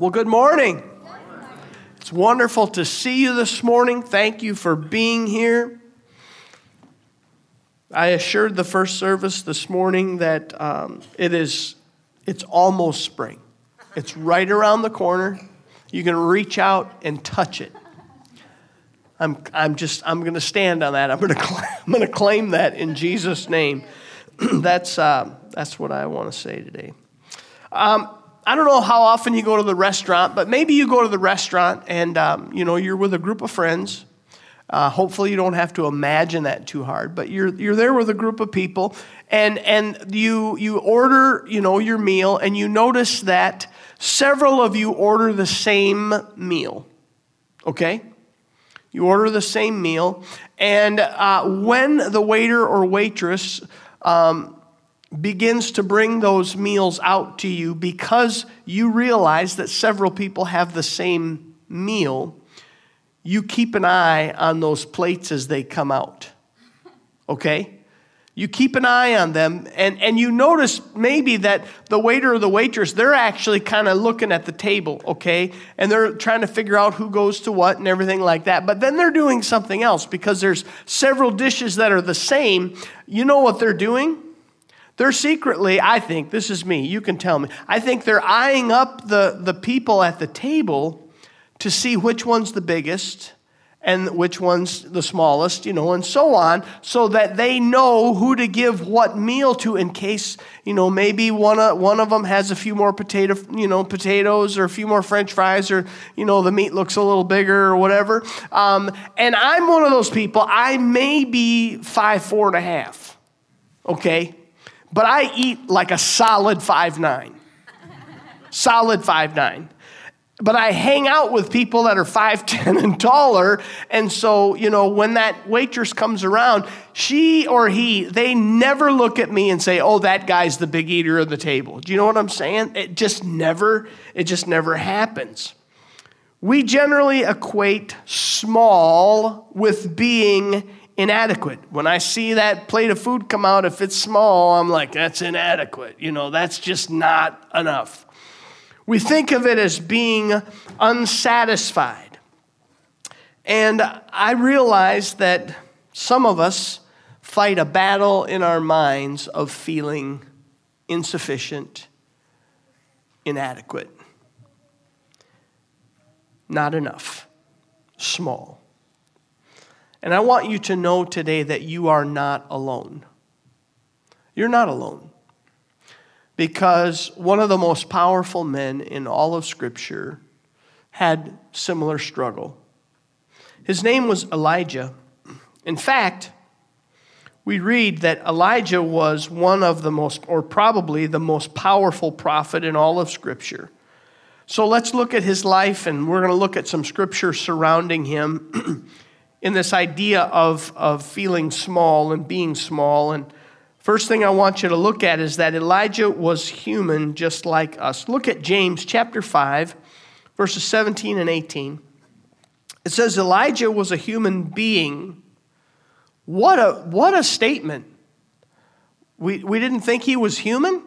Well, good morning. It's wonderful to see you this morning. Thank you for being here. I assured the first service this morning that um, it is it's almost spring. It's right around the corner. You can reach out and touch it. I'm, I'm just I'm going to stand on that. I'm going to I'm going to claim that in Jesus' name. that's uh, that's what I want to say today. Um, I don't know how often you go to the restaurant, but maybe you go to the restaurant and um, you know you're with a group of friends. Uh, hopefully, you don't have to imagine that too hard, but you're you're there with a group of people, and and you you order you know your meal, and you notice that several of you order the same meal. Okay, you order the same meal, and uh, when the waiter or waitress um, begins to bring those meals out to you because you realize that several people have the same meal, you keep an eye on those plates as they come out. Okay? You keep an eye on them, and, and you notice maybe that the waiter or the waitress, they're actually kind of looking at the table, okay? And they're trying to figure out who goes to what and everything like that. But then they're doing something else because there's several dishes that are the same. You know what they're doing? They're secretly, I think, this is me, you can tell me, I think they're eyeing up the, the people at the table to see which one's the biggest and which one's the smallest, you know, and so on, so that they know who to give what meal to in case, you know, maybe one of, one of them has a few more potato, you know, potatoes or a few more french fries or, you know, the meat looks a little bigger or whatever. Um, and I'm one of those people, I may be five, four and a half, okay? But I eat like a solid five nine. solid five nine. But I hang out with people that are 5'10 and taller. And so, you know, when that waitress comes around, she or he, they never look at me and say, oh, that guy's the big eater of the table. Do you know what I'm saying? It just never, it just never happens. We generally equate small with being inadequate. When I see that plate of food come out, if it's small, I'm like, that's inadequate. You know, that's just not enough. We think of it as being unsatisfied. And I realize that some of us fight a battle in our minds of feeling insufficient, inadequate, not enough, small. And I want you to know today that you are not alone. You're not alone. Because one of the most powerful men in all of Scripture had similar struggle. His name was Elijah. In fact, we read that Elijah was one of the most, or probably the most powerful prophet in all of Scripture. So let's look at his life, and we're going to look at some scripture surrounding him. in this idea of, of feeling small and being small. And first thing I want you to look at is that Elijah was human just like us. Look at James chapter 5, verses 17 and 18. It says Elijah was a human being. What a, what a statement. We, we didn't think he was human.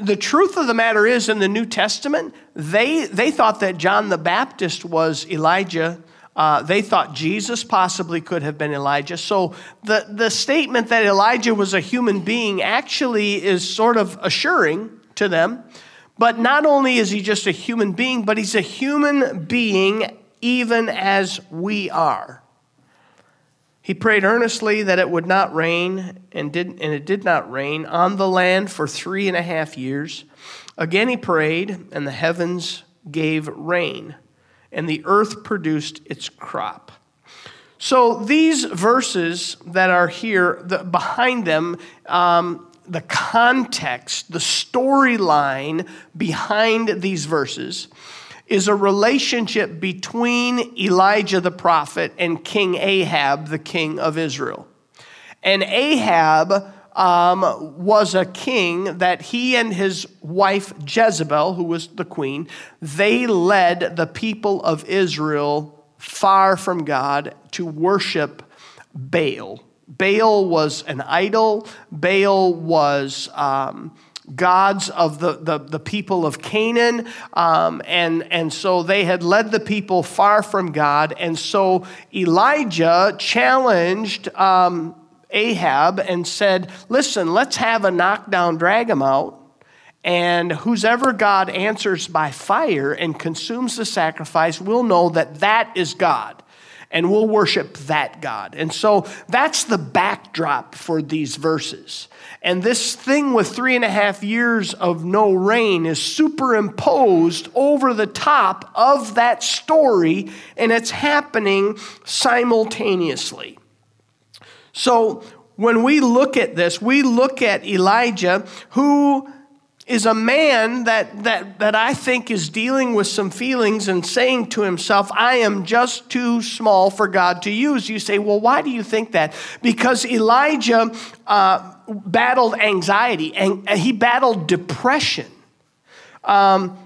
The truth of the matter is, in the New Testament, they, they thought that John the Baptist was Elijah uh, they thought Jesus possibly could have been Elijah. So the, the statement that Elijah was a human being actually is sort of assuring to them. But not only is he just a human being, but he's a human being even as we are. He prayed earnestly that it would not rain, and, did, and it did not rain on the land for three and a half years. Again he prayed, and the heavens gave rain and the earth produced its crop. So these verses that are here, the, behind them, um, the context, the storyline behind these verses is a relationship between Elijah the prophet and King Ahab, the king of Israel. And Ahab um, was a king that he and his wife Jezebel, who was the queen, they led the people of Israel far from God to worship Baal. Baal was an idol. Baal was um, gods of the, the, the people of Canaan. Um, and, and so they had led the people far from God. And so Elijah challenged um, Ahab and said, Listen, let's have a knockdown, drag him out. And whosoever God answers by fire and consumes the sacrifice will know that that is God and we'll worship that God. And so that's the backdrop for these verses. And this thing with three and a half years of no rain is superimposed over the top of that story, and it's happening simultaneously. So when we look at this, we look at Elijah, who is a man that, that, that I think is dealing with some feelings and saying to himself, I am just too small for God to use. You say, well, why do you think that? Because Elijah uh, battled anxiety and he battled depression. Um,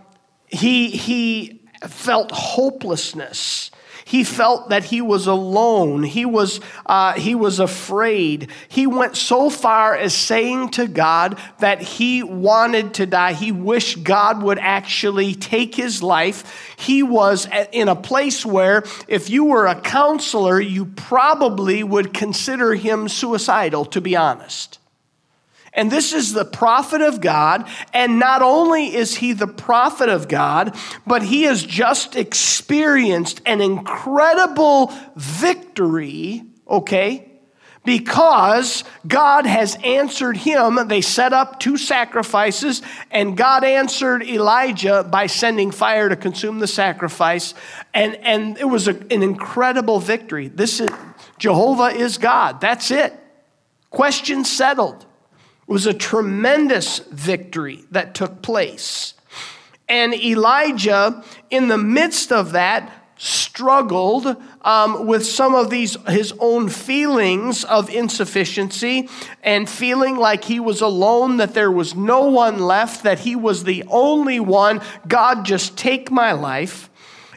he, he felt hopelessness. He felt that he was alone. He was, uh, he was afraid. He went so far as saying to God that he wanted to die. He wished God would actually take his life. He was in a place where, if you were a counselor, you probably would consider him suicidal, to be honest. And this is the prophet of God. And not only is he the prophet of God, but he has just experienced an incredible victory, okay? Because God has answered him. They set up two sacrifices, and God answered Elijah by sending fire to consume the sacrifice. And, and it was a, an incredible victory. This is Jehovah is God. That's it. Question settled. It was a tremendous victory that took place. And Elijah, in the midst of that, struggled um, with some of these his own feelings of insufficiency and feeling like he was alone that there was no one left that he was the only one god just take my life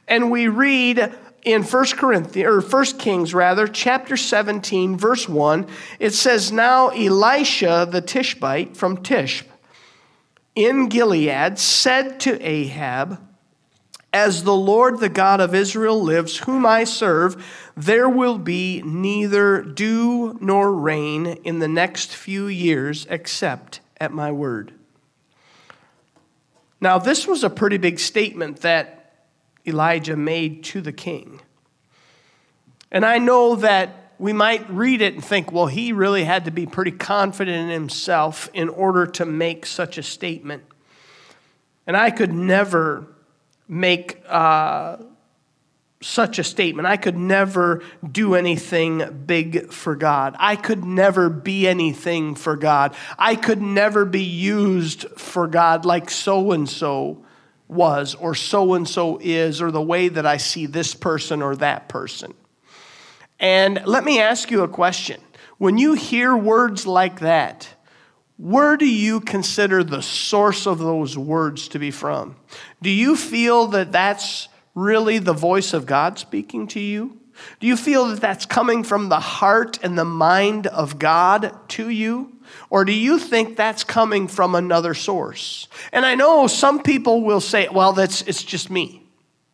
and we read in 1 Corinthians or 1 Kings rather, chapter 17, verse 1, it says, Now Elisha the Tishbite from Tishbe in Gilead said to Ahab, As the Lord the God of Israel lives, whom I serve, there will be neither dew nor rain in the next few years except at my word. Now, this was a pretty big statement that Elijah made to the king. And I know that we might read it and think, well, he really had to be pretty confident in himself in order to make such a statement. And I could never make uh, such a statement. I could never do anything big for God. I could never be anything for God. I could never be used for God like so and so was, or so and so is, or the way that I see this person or that person. And let me ask you a question. When you hear words like that, where do you consider the source of those words to be from? Do you feel that that's really the voice of God speaking to you? Do you feel that that's coming from the heart and the mind of God to you? Or do you think that's coming from another source? And I know some people will say, well, that's, it's just me.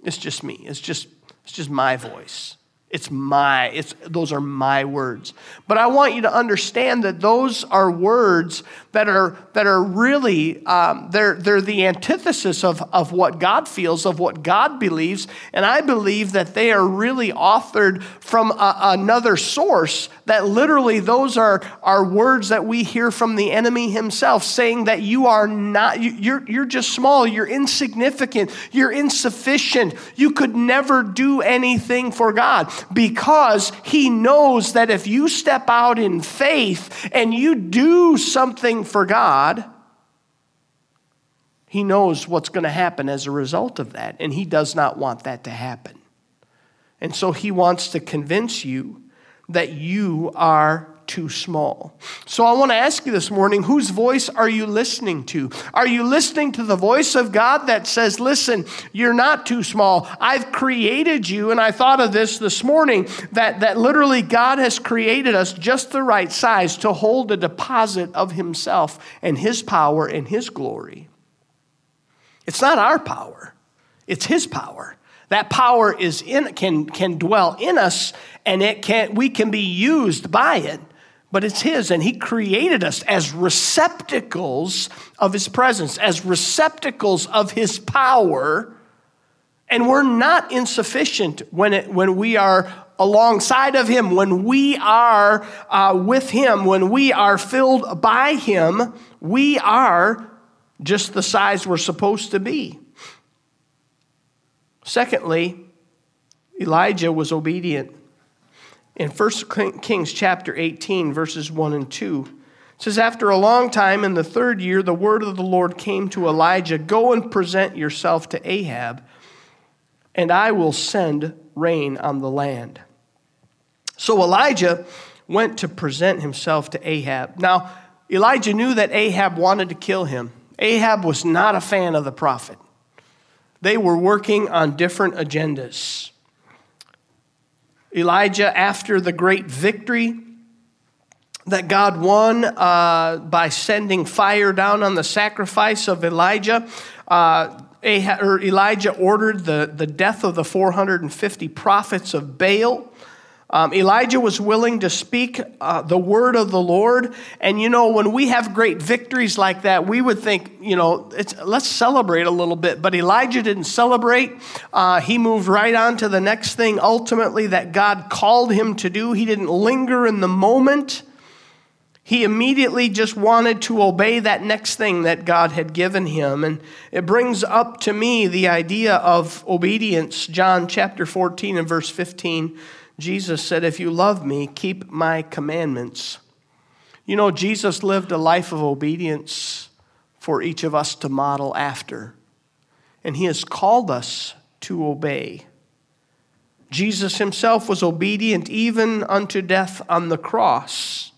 It's just me. It's just, it's just my voice. It's my, it's, those are my words. But I want you to understand that those are words that are, that are really, um, they're, they're the antithesis of, of what God feels, of what God believes. And I believe that they are really authored from a, another source, that literally those are, are words that we hear from the enemy himself saying that you are not, you're, you're just small, you're insignificant, you're insufficient, you could never do anything for God because he knows that if you step out in faith and you do something for God, he knows what's going to happen as a result of that, and he does not want that to happen. And so he wants to convince you that you are too small. So I want to ask you this morning whose voice are you listening to? Are you listening to the voice of God that says, Listen, you're not too small. I've created you. And I thought of this this morning that, that literally God has created us just the right size to hold a deposit of Himself and His power and His glory. It's not our power, it's His power. That power is in, can, can dwell in us and it can, we can be used by it, but it's His. And He created us as receptacles of His presence, as receptacles of His power. And we're not insufficient when, it, when we are alongside of Him, when we are uh, with Him, when we are filled by Him, we are just the size we're supposed to be. Secondly, Elijah was obedient. In 1 Kings chapter 18, verses 1 and 2, it says, After a long time, in the third year, the word of the Lord came to Elijah Go and present yourself to Ahab, and I will send rain on the land. So Elijah went to present himself to Ahab. Now, Elijah knew that Ahab wanted to kill him. Ahab was not a fan of the prophet. They were working on different agendas. Elijah, after the great victory that God won uh, by sending fire down on the sacrifice of Elijah, uh, Elijah ordered the, the death of the 450 prophets of Baal. Um, Elijah was willing to speak uh, the word of the Lord. And you know, when we have great victories like that, we would think, you know, let's celebrate a little bit. But Elijah didn't celebrate. Uh, he moved right on to the next thing ultimately that God called him to do. He didn't linger in the moment. He immediately just wanted to obey that next thing that God had given him. And it brings up to me the idea of obedience. John chapter 14 and verse 15 Jesus said, If you love me, keep my commandments. You know, Jesus lived a life of obedience for each of us to model after. And he has called us to obey. Jesus himself was obedient even unto death on the cross.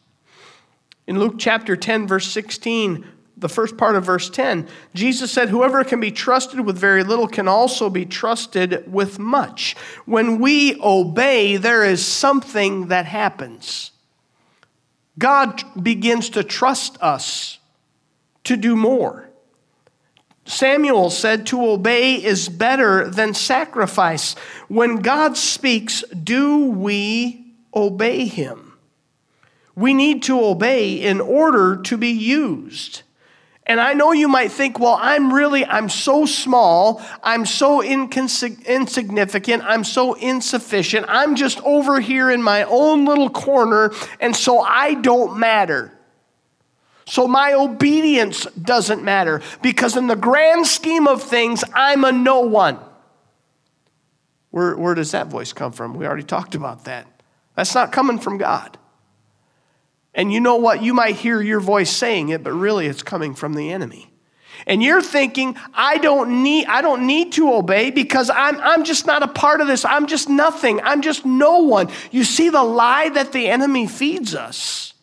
In Luke chapter 10, verse 16, the first part of verse 10, Jesus said, Whoever can be trusted with very little can also be trusted with much. When we obey, there is something that happens. God begins to trust us to do more. Samuel said, To obey is better than sacrifice. When God speaks, do we obey him? We need to obey in order to be used. And I know you might think, well, I'm really, I'm so small, I'm so insignificant, I'm so insufficient, I'm just over here in my own little corner, and so I don't matter. So my obedience doesn't matter because, in the grand scheme of things, I'm a no one. Where, where does that voice come from? We already talked about that. That's not coming from God. And you know what? You might hear your voice saying it, but really it's coming from the enemy. And you're thinking, I don't need, I don't need to obey because I'm, I'm just not a part of this. I'm just nothing. I'm just no one. You see the lie that the enemy feeds us.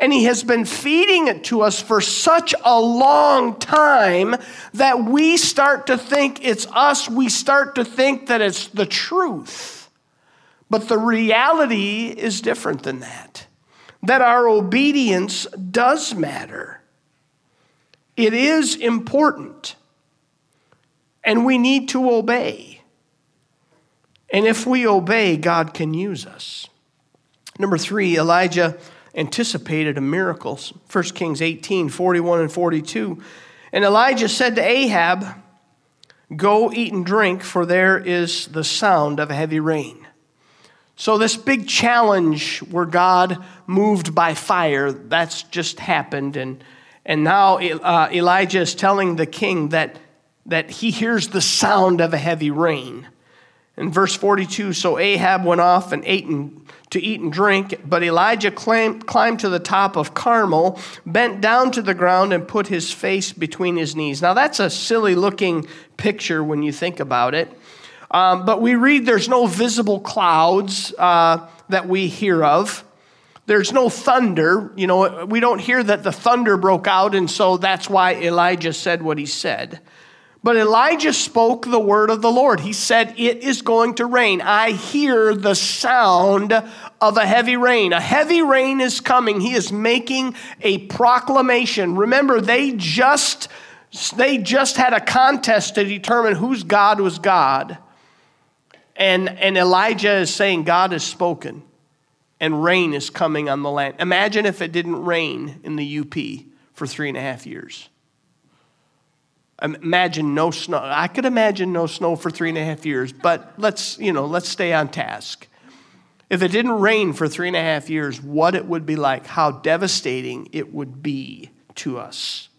And he has been feeding it to us for such a long time that we start to think it's us. We start to think that it's the truth. But the reality is different than that that our obedience does matter. It is important. And we need to obey. And if we obey, God can use us. Number three, Elijah anticipated a miracle. 1 Kings 18 41 and 42. And Elijah said to Ahab, Go eat and drink, for there is the sound of a heavy rain. So, this big challenge where God moved by fire, that's just happened. And, and now uh, Elijah is telling the king that, that he hears the sound of a heavy rain. In verse 42, so Ahab went off and ate and, to eat and drink, but Elijah climbed, climbed to the top of Carmel, bent down to the ground, and put his face between his knees. Now, that's a silly looking picture when you think about it. Um, but we read there's no visible clouds uh, that we hear of. There's no thunder. You know, we don't hear that the thunder broke out, and so that's why Elijah said what he said. But Elijah spoke the word of the Lord. He said, It is going to rain. I hear the sound of a heavy rain. A heavy rain is coming. He is making a proclamation. Remember, they just they just had a contest to determine whose God was God. And, and Elijah is saying, God has spoken and rain is coming on the land. Imagine if it didn't rain in the UP for three and a half years. Imagine no snow. I could imagine no snow for three and a half years, but let's, you know, let's stay on task. If it didn't rain for three and a half years, what it would be like, how devastating it would be to us.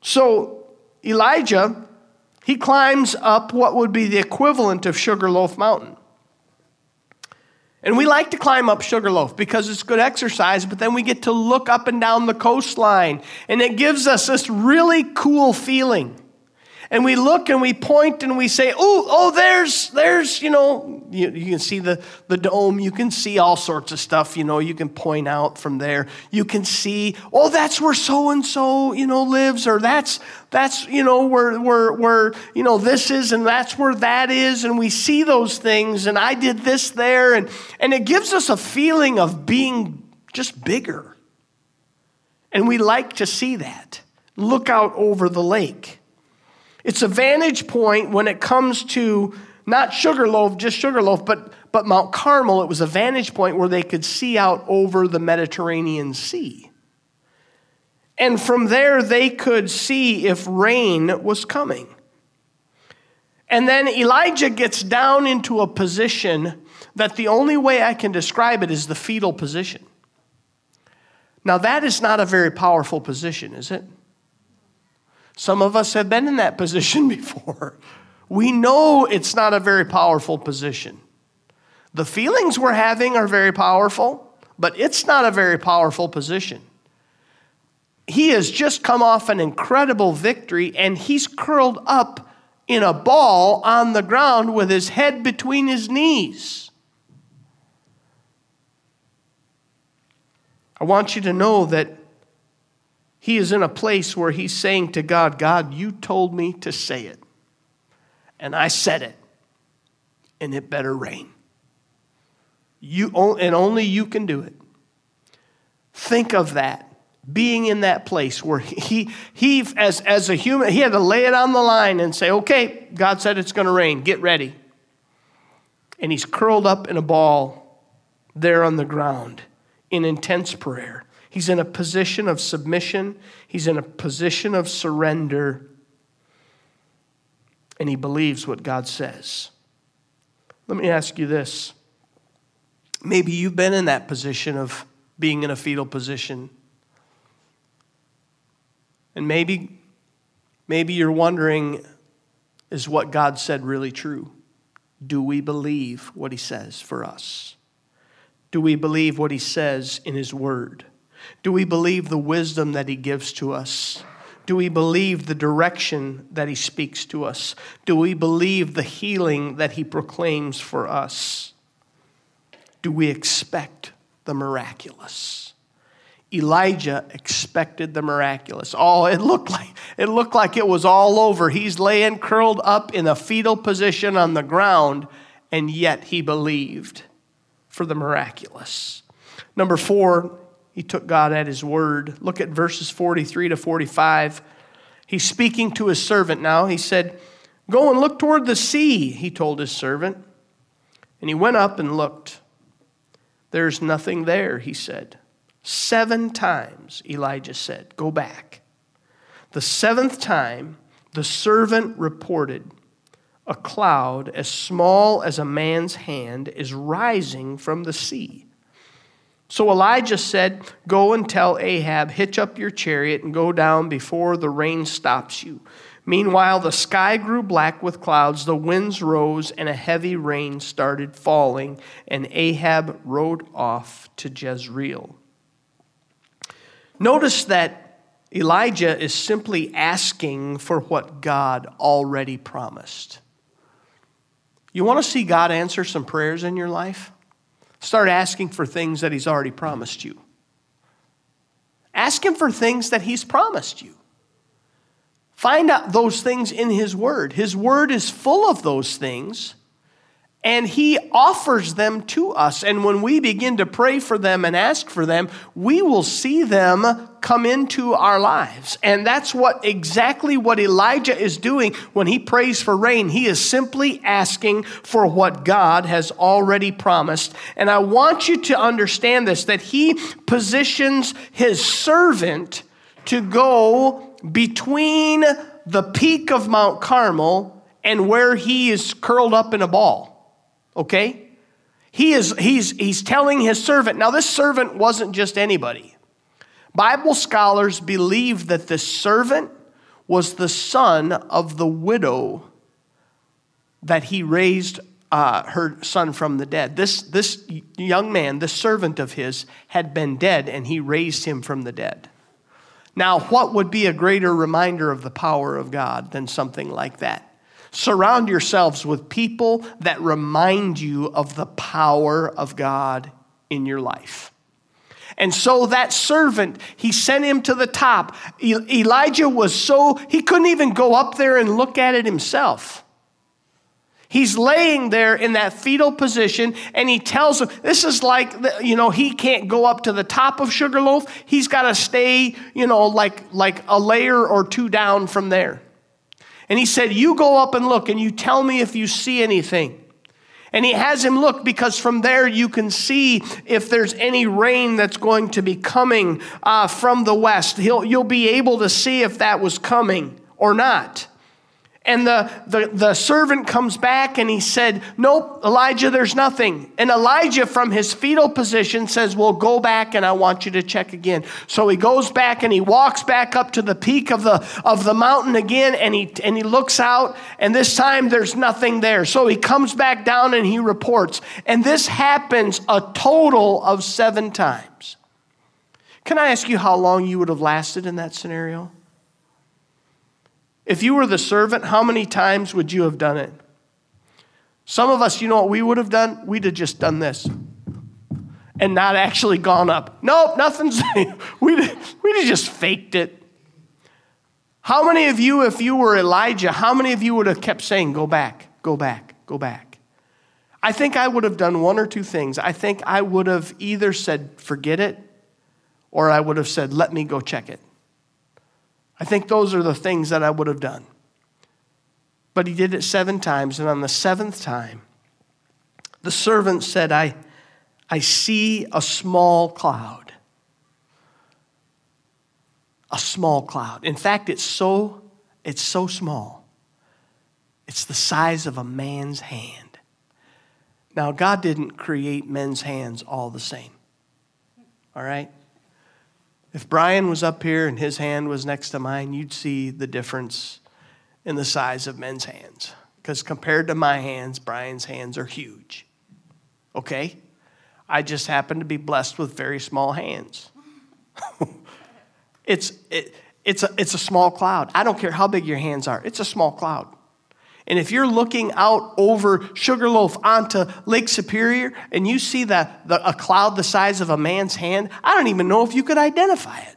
So Elijah, he climbs up what would be the equivalent of Sugarloaf Mountain. And we like to climb up Sugarloaf because it's good exercise, but then we get to look up and down the coastline, and it gives us this really cool feeling and we look and we point and we say, oh, oh, there's, there's, you know, you, you, can see the, the dome, you can see all sorts of stuff, you know, you can point out from there. You can see, oh, that's where so and so, you know, lives, or that's, that's, you know, where, where, where, you know, this is, and that's where that is. And we see those things, and I did this there, and, and it gives us a feeling of being just bigger. And we like to see that. Look out over the lake. It's a vantage point when it comes to not Sugarloaf, just Sugarloaf, but, but Mount Carmel. It was a vantage point where they could see out over the Mediterranean Sea. And from there, they could see if rain was coming. And then Elijah gets down into a position that the only way I can describe it is the fetal position. Now, that is not a very powerful position, is it? Some of us have been in that position before. We know it's not a very powerful position. The feelings we're having are very powerful, but it's not a very powerful position. He has just come off an incredible victory and he's curled up in a ball on the ground with his head between his knees. I want you to know that he is in a place where he's saying to God, God, you told me to say it. And I said it. And it better rain. You, and only you can do it. Think of that. Being in that place where he, he as, as a human, he had to lay it on the line and say, okay, God said it's going to rain. Get ready. And he's curled up in a ball there on the ground in intense prayer. He's in a position of submission, he's in a position of surrender, and he believes what God says. Let me ask you this. Maybe you've been in that position of being in a fetal position. And maybe, maybe you're wondering is what God said really true? Do we believe what He says for us? Do we believe what He says in His Word? Do we believe the wisdom that He gives to us? Do we believe the direction that He speaks to us? Do we believe the healing that He proclaims for us? Do we expect the miraculous? Elijah expected the miraculous. Oh, it looked like it looked like it was all over. He's laying curled up in a fetal position on the ground, and yet he believed for the miraculous. Number 4, he took God at his word. Look at verses 43 to 45. He's speaking to his servant now. He said, Go and look toward the sea, he told his servant. And he went up and looked. There's nothing there, he said. Seven times, Elijah said, Go back. The seventh time, the servant reported, A cloud as small as a man's hand is rising from the sea. So Elijah said, Go and tell Ahab, hitch up your chariot and go down before the rain stops you. Meanwhile, the sky grew black with clouds, the winds rose, and a heavy rain started falling, and Ahab rode off to Jezreel. Notice that Elijah is simply asking for what God already promised. You want to see God answer some prayers in your life? Start asking for things that He's already promised you. Ask Him for things that He's promised you. Find out those things in His Word. His Word is full of those things, and He offers them to us. And when we begin to pray for them and ask for them, we will see them come into our lives. And that's what exactly what Elijah is doing when he prays for rain. He is simply asking for what God has already promised. And I want you to understand this that he positions his servant to go between the peak of Mount Carmel and where he is curled up in a ball. Okay? He is he's he's telling his servant. Now this servant wasn't just anybody. Bible scholars believe that this servant was the son of the widow that he raised uh, her son from the dead. This, this young man, the servant of his, had been dead and he raised him from the dead. Now, what would be a greater reminder of the power of God than something like that? Surround yourselves with people that remind you of the power of God in your life. And so that servant, he sent him to the top. Elijah was so, he couldn't even go up there and look at it himself. He's laying there in that fetal position and he tells him, this is like, you know, he can't go up to the top of Sugarloaf. He's got to stay, you know, like, like a layer or two down from there. And he said, You go up and look and you tell me if you see anything. And he has him look because from there you can see if there's any rain that's going to be coming uh, from the west. He'll, you'll be able to see if that was coming or not. And the, the, the servant comes back and he said, Nope, Elijah, there's nothing. And Elijah, from his fetal position, says, Well, go back and I want you to check again. So he goes back and he walks back up to the peak of the, of the mountain again and he, and he looks out, and this time there's nothing there. So he comes back down and he reports. And this happens a total of seven times. Can I ask you how long you would have lasted in that scenario? If you were the servant, how many times would you have done it? Some of us, you know what we would have done? We'd have just done this and not actually gone up. Nope, nothing's. we'd, we'd have just faked it. How many of you, if you were Elijah, how many of you would have kept saying, go back, go back, go back? I think I would have done one or two things. I think I would have either said, forget it, or I would have said, let me go check it. I think those are the things that I would have done. But he did it seven times, and on the seventh time, the servant said, I, I see a small cloud. A small cloud. In fact, it's so, it's so small. It's the size of a man's hand. Now, God didn't create men's hands all the same. All right? If Brian was up here and his hand was next to mine, you'd see the difference in the size of men's hands. Because compared to my hands, Brian's hands are huge. Okay? I just happen to be blessed with very small hands. it's, it, it's, a, it's a small cloud. I don't care how big your hands are, it's a small cloud. And if you're looking out over Sugarloaf onto Lake Superior and you see the, the, a cloud the size of a man's hand, I don't even know if you could identify it.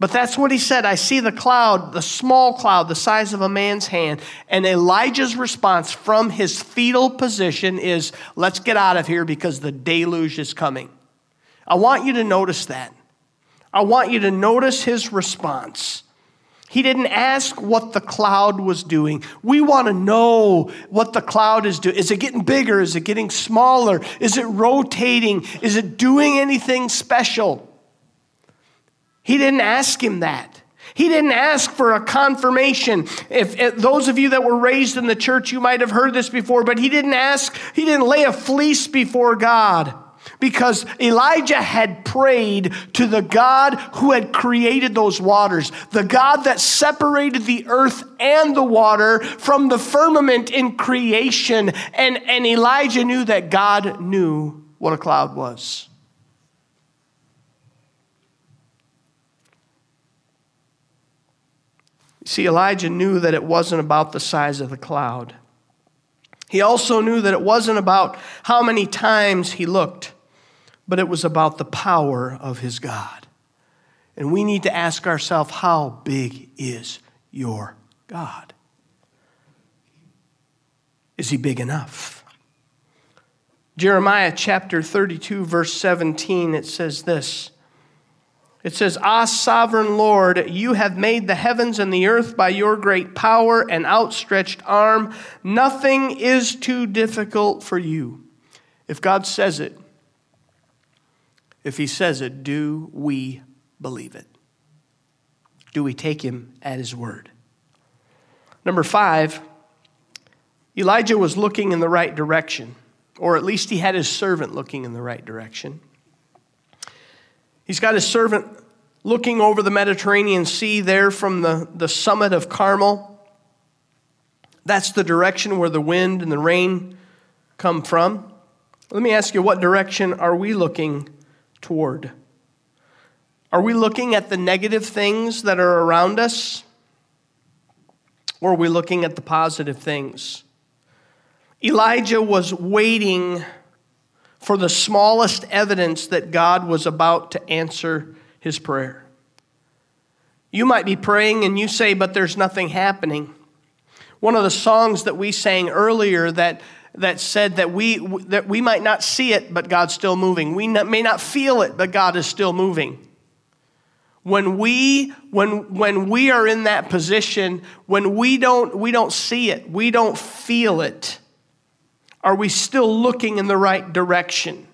But that's what he said. I see the cloud, the small cloud, the size of a man's hand. And Elijah's response from his fetal position is, let's get out of here because the deluge is coming. I want you to notice that. I want you to notice his response. He didn't ask what the cloud was doing. We want to know what the cloud is doing. Is it getting bigger? Is it getting smaller? Is it rotating? Is it doing anything special? He didn't ask him that. He didn't ask for a confirmation. If, if, those of you that were raised in the church, you might have heard this before, but he didn't ask, he didn't lay a fleece before God because Elijah had prayed to the God who had created those waters, the God that separated the earth and the water from the firmament in creation. And, and Elijah knew that God knew what a cloud was. See, Elijah knew that it wasn't about the size of the cloud. He also knew that it wasn't about how many times he looked, but it was about the power of his God. And we need to ask ourselves how big is your God? Is he big enough? Jeremiah chapter 32, verse 17, it says this. It says, Ah, sovereign Lord, you have made the heavens and the earth by your great power and outstretched arm. Nothing is too difficult for you. If God says it, if He says it, do we believe it? Do we take Him at His word? Number five, Elijah was looking in the right direction, or at least he had his servant looking in the right direction. He's got his servant looking over the Mediterranean Sea there from the, the summit of Carmel. That's the direction where the wind and the rain come from. Let me ask you, what direction are we looking toward? Are we looking at the negative things that are around us? Or are we looking at the positive things? Elijah was waiting for the smallest evidence that God was about to answer his prayer. You might be praying and you say, but there's nothing happening. One of the songs that we sang earlier that, that said that we, that we might not see it, but God's still moving. We may not feel it, but God is still moving. When we, when, when we are in that position, when we don't, we don't see it, we don't feel it, are we still looking in the right direction?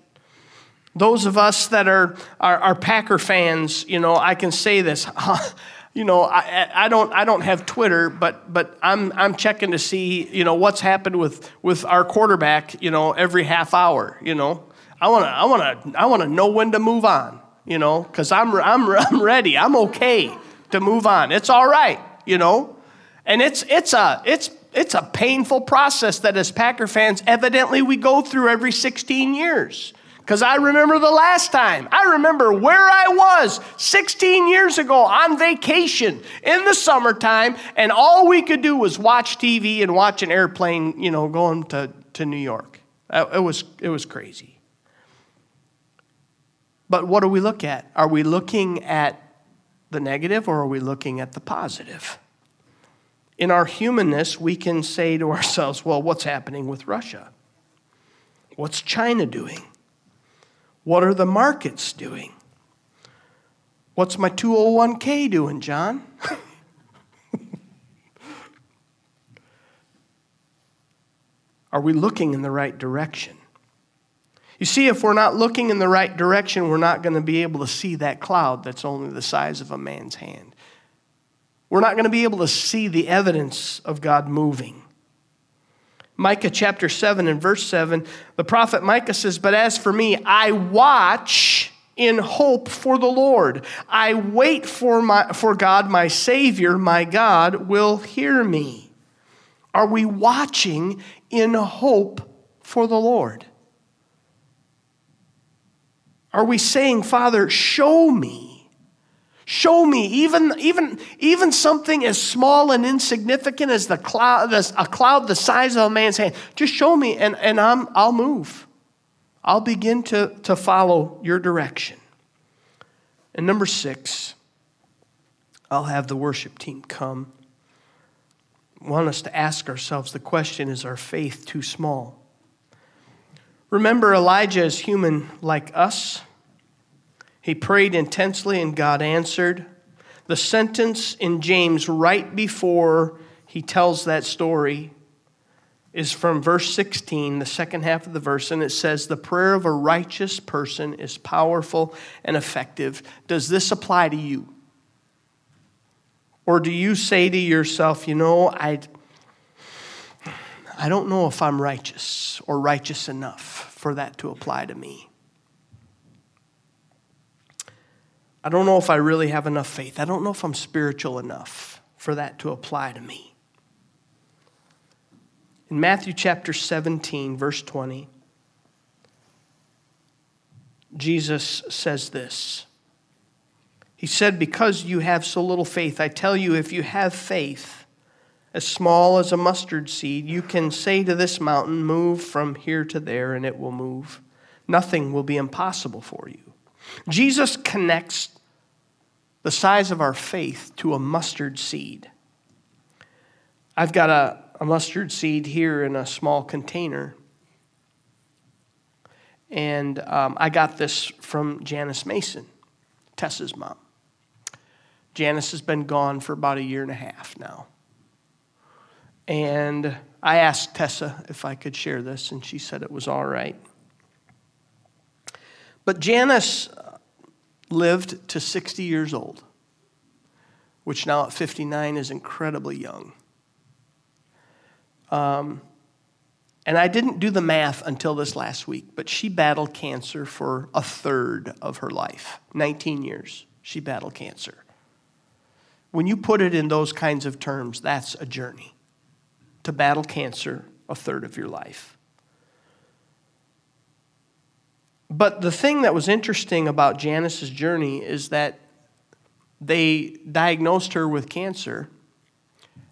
Those of us that are, are, are Packer fans, you know, I can say this. you know, I, I, don't, I don't have Twitter, but, but I'm, I'm checking to see, you know, what's happened with, with our quarterback, you know, every half hour, you know. I want to I wanna, I wanna know when to move on, you know, because I'm, I'm, I'm ready. I'm okay to move on. It's all right, you know. And it's, it's, a, it's, it's a painful process that as Packer fans, evidently we go through every 16 years. Because I remember the last time. I remember where I was 16 years ago on vacation in the summertime, and all we could do was watch TV and watch an airplane, you know, going to, to New York. Uh, it was, it was crazy. But what do we look at? Are we looking at the negative or are we looking at the positive? In our humanness, we can say to ourselves, well, what's happening with Russia? What's China doing? What are the markets doing? What's my 201k doing, John? are we looking in the right direction? You see, if we're not looking in the right direction, we're not going to be able to see that cloud that's only the size of a man's hand. We're not going to be able to see the evidence of God moving. Micah chapter 7 and verse 7, the prophet Micah says, But as for me, I watch in hope for the Lord. I wait for, my, for God, my Savior, my God will hear me. Are we watching in hope for the Lord? Are we saying, Father, show me? Show me even, even, even something as small and insignificant as the cloud, a cloud the size of a man's hand. Just show me, and, and I'm, I'll move. I'll begin to, to follow your direction. And number six, I'll have the worship team come. I want us to ask ourselves the question is our faith too small? Remember, Elijah is human like us. He prayed intensely and God answered. The sentence in James right before he tells that story is from verse 16, the second half of the verse, and it says, The prayer of a righteous person is powerful and effective. Does this apply to you? Or do you say to yourself, You know, I, I don't know if I'm righteous or righteous enough for that to apply to me? I don't know if I really have enough faith. I don't know if I'm spiritual enough for that to apply to me. In Matthew chapter 17, verse 20, Jesus says this. He said, Because you have so little faith, I tell you, if you have faith as small as a mustard seed, you can say to this mountain, Move from here to there, and it will move. Nothing will be impossible for you. Jesus connects the size of our faith to a mustard seed. I've got a, a mustard seed here in a small container. And um, I got this from Janice Mason, Tessa's mom. Janice has been gone for about a year and a half now. And I asked Tessa if I could share this, and she said it was all right. But Janice lived to 60 years old, which now at 59 is incredibly young. Um, and I didn't do the math until this last week, but she battled cancer for a third of her life 19 years. She battled cancer. When you put it in those kinds of terms, that's a journey to battle cancer a third of your life. But the thing that was interesting about Janice's journey is that they diagnosed her with cancer,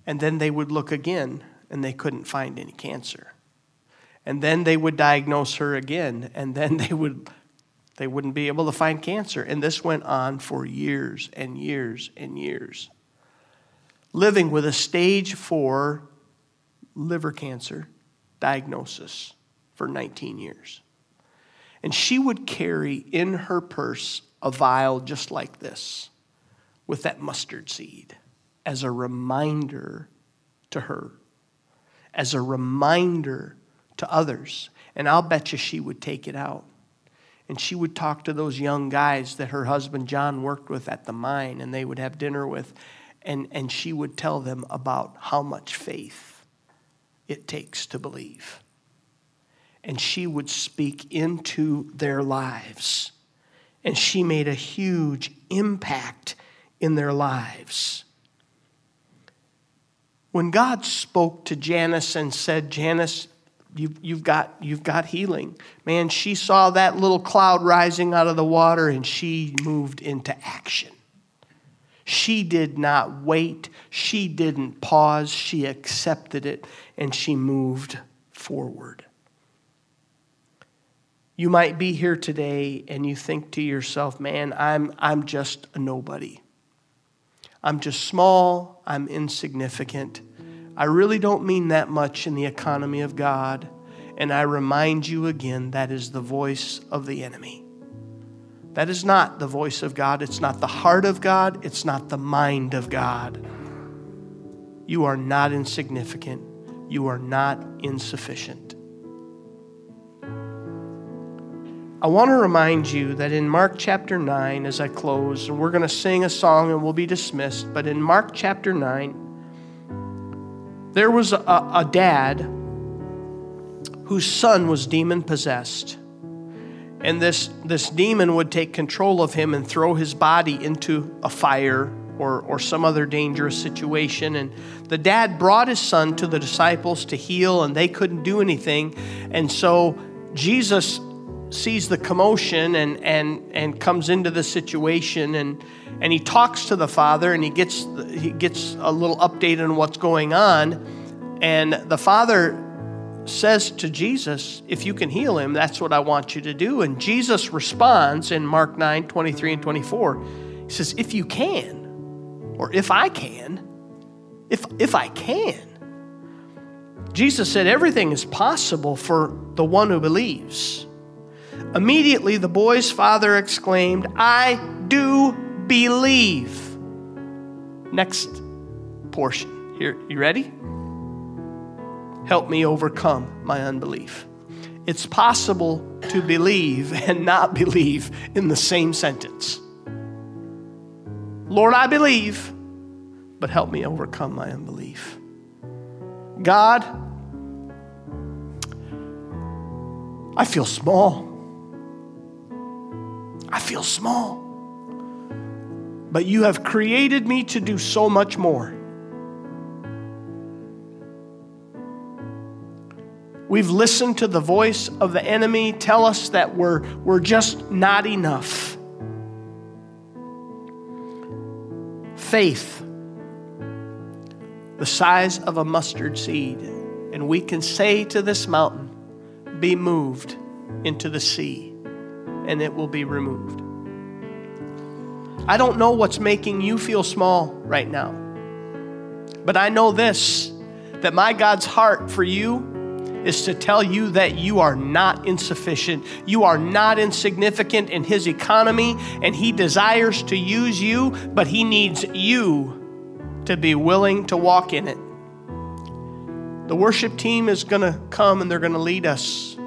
and then they would look again, and they couldn't find any cancer. And then they would diagnose her again, and then they would they wouldn't be able to find cancer. And this went on for years and years and years. Living with a stage four liver cancer diagnosis for 19 years. And she would carry in her purse a vial just like this with that mustard seed as a reminder to her, as a reminder to others. And I'll bet you she would take it out. And she would talk to those young guys that her husband John worked with at the mine and they would have dinner with. And, and she would tell them about how much faith it takes to believe and she would speak into their lives. And she made a huge impact in their lives. When God spoke to Janice and said, Janice, you've, you've, got, you've got healing, man, she saw that little cloud rising out of the water and she moved into action. She did not wait, she didn't pause, she accepted it and she moved forward. You might be here today and you think to yourself, man, I'm, I'm just a nobody. I'm just small, I'm insignificant. I really don't mean that much in the economy of God. And I remind you again, that is the voice of the enemy. That is not the voice of God. It's not the heart of God. It's not the mind of God. You are not insignificant. You are not insufficient. I want to remind you that in Mark chapter 9, as I close, and we're going to sing a song and we'll be dismissed, but in Mark chapter 9, there was a, a dad whose son was demon possessed. And this, this demon would take control of him and throw his body into a fire or, or some other dangerous situation. And the dad brought his son to the disciples to heal, and they couldn't do anything. And so Jesus sees the commotion and, and, and comes into the situation and, and he talks to the father and he gets, he gets a little update on what's going on. And the father says to Jesus, If you can heal him, that's what I want you to do. And Jesus responds in Mark 9 23 and 24. He says, If you can, or if I can, if, if I can. Jesus said, Everything is possible for the one who believes. Immediately, the boy's father exclaimed, I do believe. Next portion. Here, you ready? Help me overcome my unbelief. It's possible to believe and not believe in the same sentence. Lord, I believe, but help me overcome my unbelief. God, I feel small. I feel small. But you have created me to do so much more. We've listened to the voice of the enemy tell us that we're, we're just not enough. Faith the size of a mustard seed, and we can say to this mountain, Be moved into the sea, and it will be removed. I don't know what's making you feel small right now, but I know this that my God's heart for you is to tell you that you are not insufficient. You are not insignificant in His economy, and He desires to use you, but He needs you to be willing to walk in it. The worship team is going to come and they're going to lead us.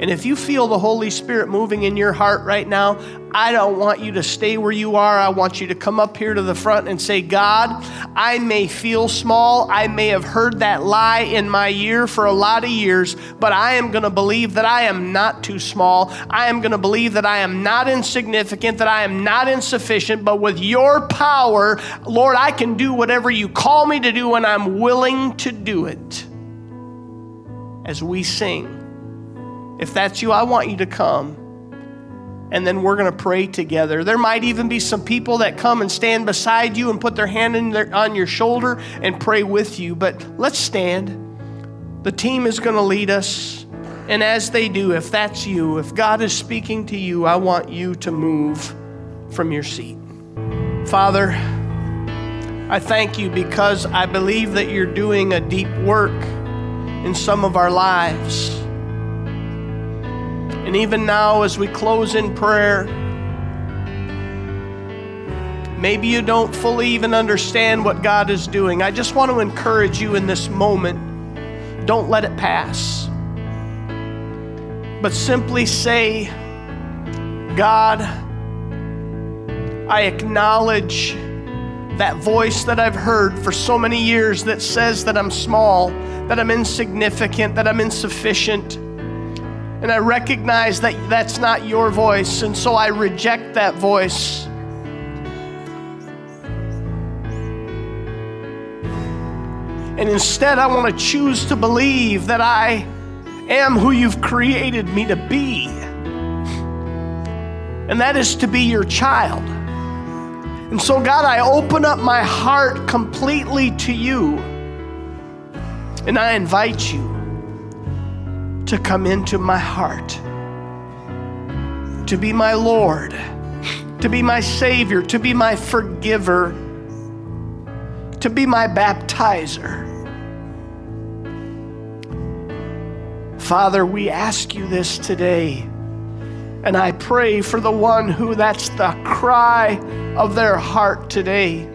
And if you feel the Holy Spirit moving in your heart right now, I don't want you to stay where you are. I want you to come up here to the front and say, God, I may feel small. I may have heard that lie in my ear for a lot of years, but I am going to believe that I am not too small. I am going to believe that I am not insignificant, that I am not insufficient, but with your power, Lord, I can do whatever you call me to do, and I'm willing to do it. As we sing. If that's you, I want you to come. And then we're going to pray together. There might even be some people that come and stand beside you and put their hand their, on your shoulder and pray with you. But let's stand. The team is going to lead us. And as they do, if that's you, if God is speaking to you, I want you to move from your seat. Father, I thank you because I believe that you're doing a deep work in some of our lives. And even now, as we close in prayer, maybe you don't fully even understand what God is doing. I just want to encourage you in this moment don't let it pass. But simply say, God, I acknowledge that voice that I've heard for so many years that says that I'm small, that I'm insignificant, that I'm insufficient. And I recognize that that's not your voice, and so I reject that voice. And instead, I want to choose to believe that I am who you've created me to be. And that is to be your child. And so, God, I open up my heart completely to you. And I invite you to come into my heart, to be my Lord, to be my Savior, to be my forgiver, to be my baptizer. Father, we ask you this today. And I pray for the one who that's the cry of their heart today.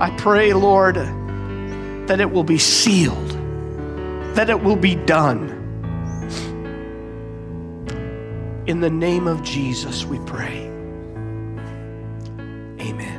I pray, Lord, that it will be sealed that it will be done. In the name of Jesus, we pray. Amen.